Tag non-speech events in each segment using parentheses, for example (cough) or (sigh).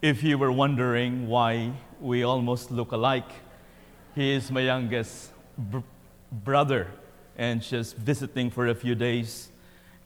If you were wondering why we almost look alike, he is my youngest br- brother and just visiting for a few days.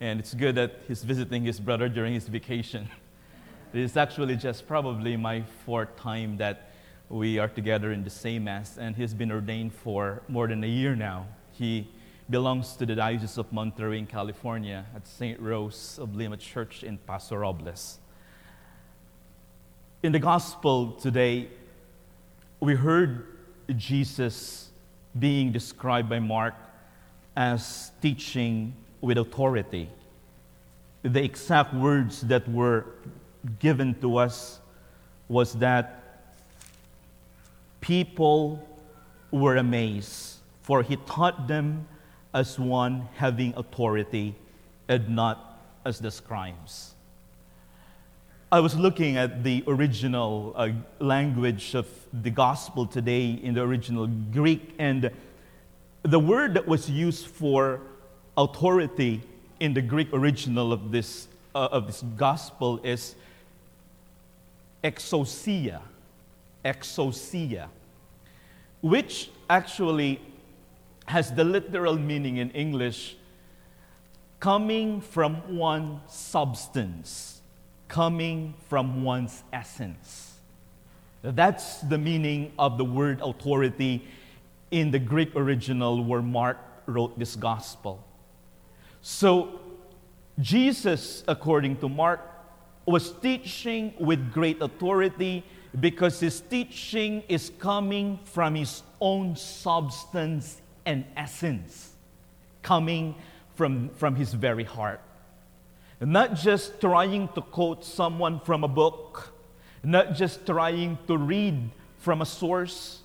And it's good that he's visiting his brother during his vacation. (laughs) This is actually just probably my fourth time that we are together in the same Mass, and he's been ordained for more than a year now. He belongs to the Diocese of Monterey in California at St. Rose of Lima Church in Paso Robles. In the gospel today, we heard Jesus being described by Mark as teaching with authority. The exact words that were given to us was that people were amazed, for he taught them as one having authority and not as the scribes. I was looking at the original uh, language of the gospel today in the original Greek, and the word that was used for authority in the Greek original of this, uh, of this gospel is exousia. Exousia, which actually has the literal meaning in English coming from one substance coming from one's essence. That's the meaning of the word authority in the Greek original where Mark wrote this gospel. So, Jesus, according to Mark, was teaching with great authority because his teaching is coming from his own substance and essence, coming from, from his very heart not just trying to quote someone from a book, not just trying to read from a source,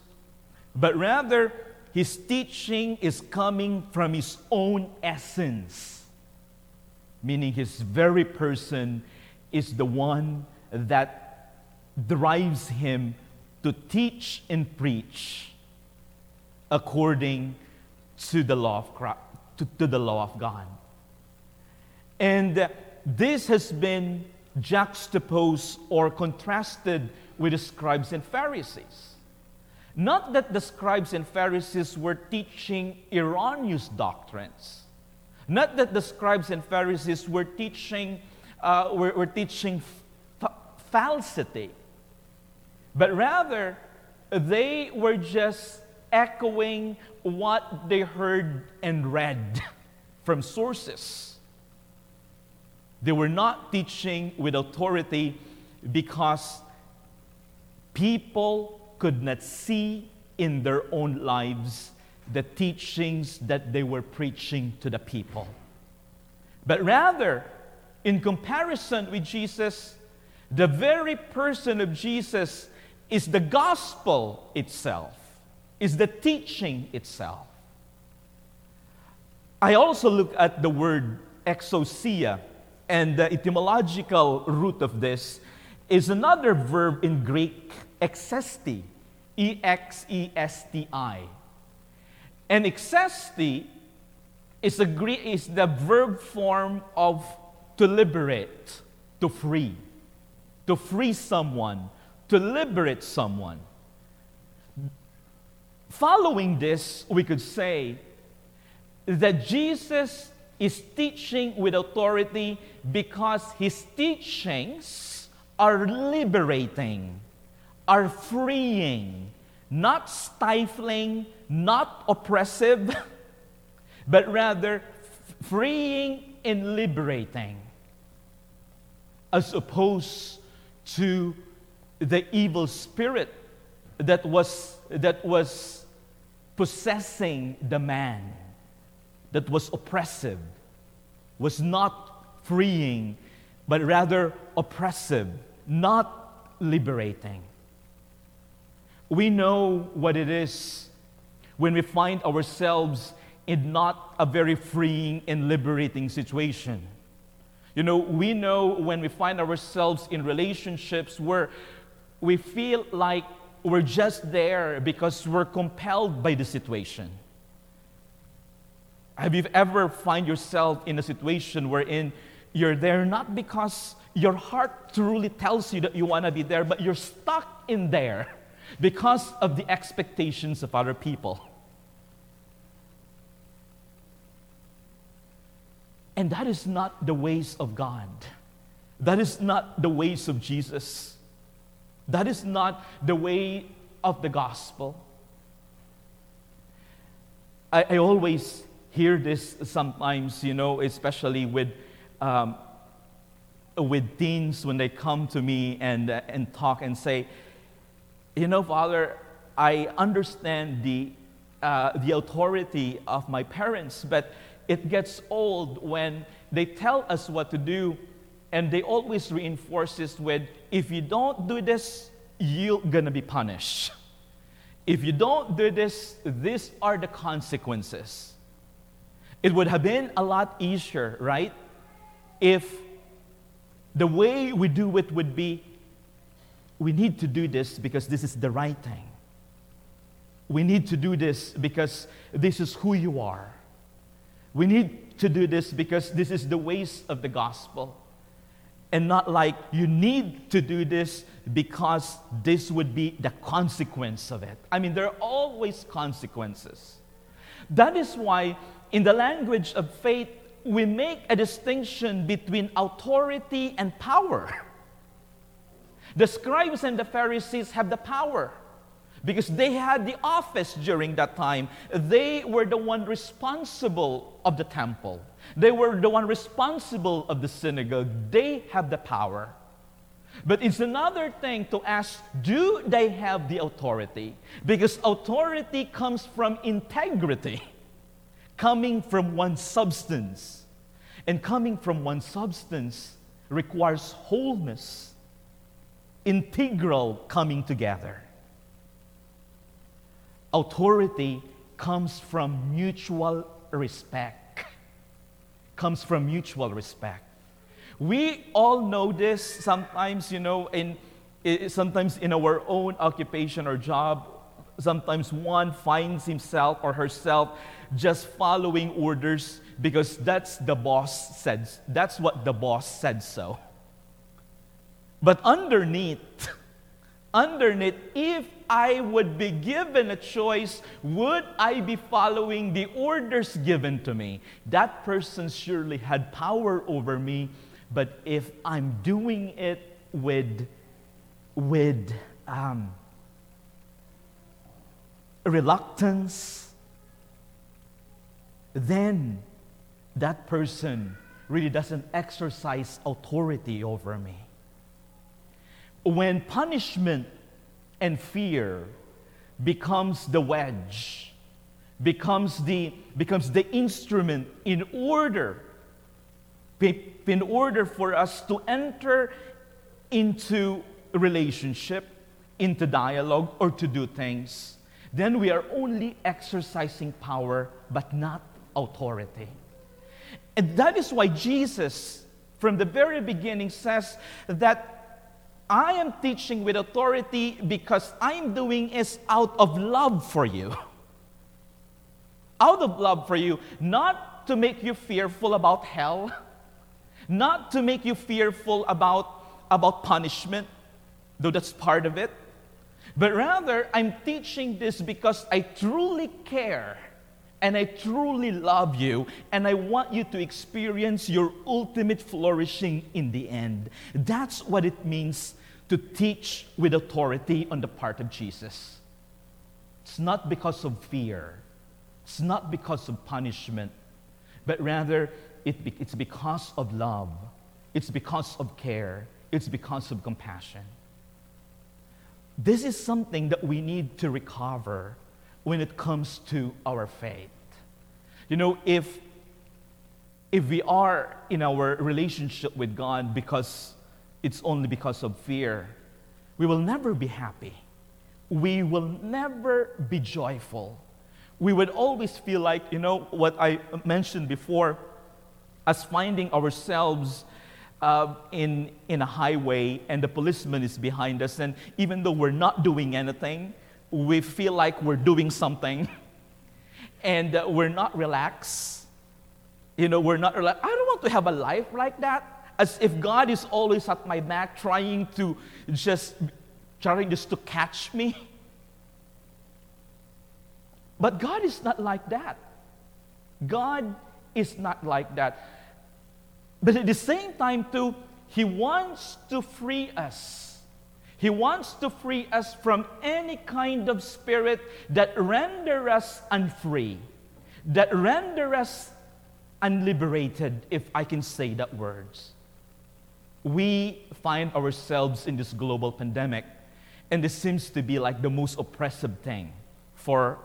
but rather his teaching is coming from his own essence, meaning his very person is the one that drives him to teach and preach according to the law of to, to the law of God. And this has been juxtaposed or contrasted with the scribes and Pharisees. Not that the scribes and Pharisees were teaching erroneous doctrines. Not that the scribes and Pharisees were teaching, uh, were, were teaching falsity. But rather, they were just echoing what they heard and read (laughs) from sources. They were not teaching with authority because people could not see in their own lives the teachings that they were preaching to the people. But rather, in comparison with Jesus, the very person of Jesus is the gospel itself, is the teaching itself. I also look at the word exousia and the etymological root of this is another verb in Greek, exesti, E X E S T I. And exesti is, Greek, is the verb form of to liberate, to free, to free someone, to liberate someone. Following this, we could say that Jesus is teaching with authority because his teachings are liberating, are freeing, not stifling, not oppressive, (laughs) but rather freeing and liberating, as opposed to the evil spirit that was, that was possessing the man that was oppressive, was not freeing, but rather oppressive, not liberating. We know what it is when we find ourselves in not a very freeing and liberating situation. You know, we know when we find ourselves in relationships where we feel like we're just there because we're compelled by the situation. Have you ever find yourself in a situation wherein You're there not because your heart truly tells you that you want to be there, but you're stuck in there because of the expectations of other people. And that is not the ways of God. That is not the ways of Jesus. That is not the way of the gospel. I, I always hear this sometimes, you know, especially with, um, with teens when they come to me and, uh, and talk and say, you know, Father, I understand the, uh, the authority of my parents, but it gets old when they tell us what to do and they always reinforce this with if you don't do this you're gonna be punished. If you don't do this these are the consequences it would have been a lot easier right if the way we do it would be we need to do this because this is the right thing we need to do this because this is who you are we need to do this because this is the ways of the gospel. And not like you need to do this because this would be the consequence of it. I mean, there are always consequences. That is why, in the language of faith, we make a distinction between authority and power. The scribes and the Pharisees have the power because they had the office during that time. They were the one responsible of the temple. They were the one responsible of the synagogue. They have the power. But it's another thing to ask do they have the authority? Because authority comes from integrity, coming from one substance. And coming from one substance requires wholeness, integral coming together authority comes from mutual respect. Comes from mutual respect. We all know this sometimes, you know, in, sometimes in our own occupation or job, sometimes one finds himself or herself just following orders because that's the boss said that's what the boss said so but underneath (laughs) underneath, if I would be given a choice, would I be following the orders given to me? That person surely had power over me, but if I'm doing it with, with um, reluctance, then that person really doesn't exercise authority over me. When punishment and fear becomes the wedge, becomes the, becomes the instrument in order, in order for us to enter into relationship, into dialogue, or to do things, then we are only exercising power but not authority. And that is why Jesus, from the very beginning, says that I am teaching with authority because I'm doing is out of love for you. Out of love for you, not to make you fearful about hell, not to make you fearful about, about punishment, though that's part of it, but rather I'm teaching this because I truly care and I truly love you, and I want you to experience your ultimate flourishing in the end. That's what it means to teach with authority on the part of Jesus. It's not because of fear, it's not because of punishment, but rather it it's because of love, it's because of care, it's because of compassion. This is something that we need to recover when it comes to our faith. You know, if, if we are in our relationship with God because it's only because of fear, we will never be happy. We will never be joyful. We would always feel like, you know, what I mentioned before, as finding ourselves uh, in, in a highway and the policeman is behind us, and even though we're not doing anything, we feel like we're doing something (laughs) and uh, we're not relaxed. You know, we're not like, I don't want to have a life like that. As if God is always at my back trying to just, trying just to catch me. But God is not like that. God is not like that. But at the same time, too, He wants to free us. He wants to free us from any kind of spirit that render us unfree, that render us unliberated, if I can say that words. We find ourselves in this global pandemic, and this seems to be like the most oppressive thing for,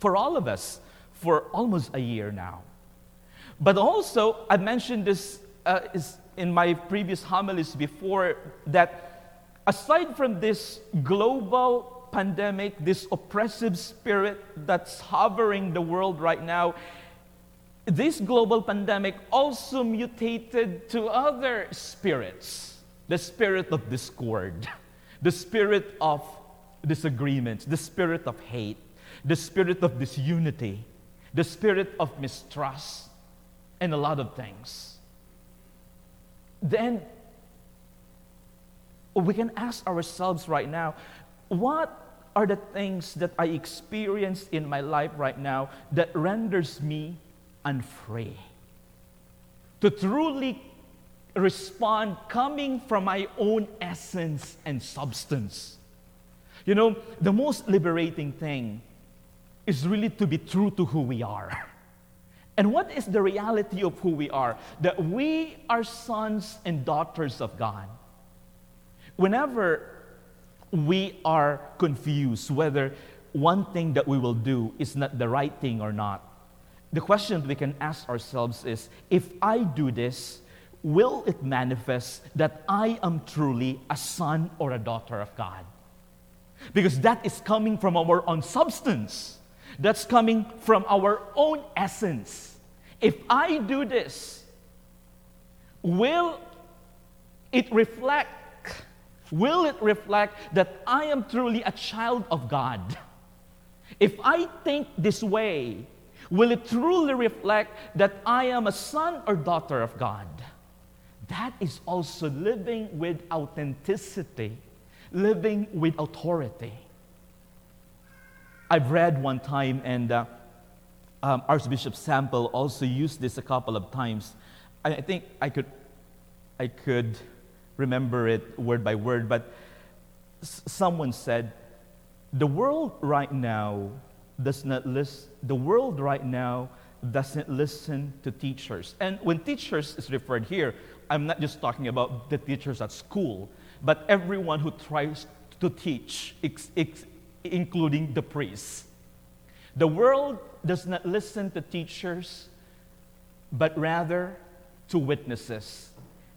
for all of us for almost a year now. But also, I mentioned this uh, in my previous homilies before that aside from this global pandemic, this oppressive spirit that's hovering the world right now, this global pandemic also mutated to other spirits. The spirit of discord, the spirit of disagreements, the spirit of hate, the spirit of disunity, the spirit of mistrust, and a lot of things. Then we can ask ourselves right now what are the things that I experience in my life right now that renders me unfree? To truly respond coming from my own essence and substance. You know, the most liberating thing is really to be true to who we are. (laughs) And what is the reality of who we are? That we are sons and daughters of God. Whenever we are confused whether one thing that we will do is not the right thing or not, the question we can ask ourselves is if I do this, will it manifest that I am truly a son or a daughter of God? Because that is coming from our own substance that's coming from our own essence. If I do this, will it reflect? Will it reflect that I am truly a child of God? If I think this way, will it truly reflect that I am a son or daughter of God? That is also living with authenticity, living with authority. I've read one time, and uh, um, Archbishop Sample also used this a couple of times. I, I think I could, I could remember it word by word, but s- someone said, "The world right now does not listen. The world right now doesn't listen to teachers." And when teachers is referred here, I'm not just talking about the teachers at school, but everyone who tries to teach, ex- ex- including the priests. The world does not listen to teachers, but rather to witnesses.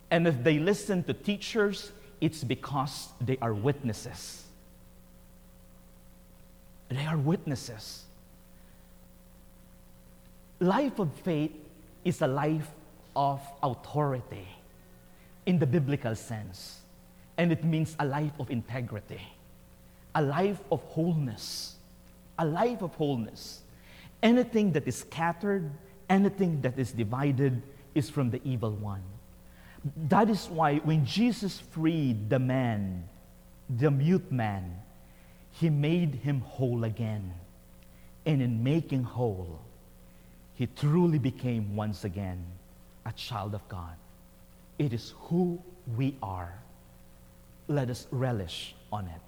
And if they listen to teachers, it's because they are witnesses. They are witnesses. Life of faith is a life of authority in the biblical sense, and it means a life of integrity a life of wholeness. A life of wholeness. Anything that is scattered, anything that is divided, is from the evil one. That is why when Jesus freed the man, the mute man, he made him whole again. And in making whole, he truly became once again a child of God. It is who we are. Let us relish on it.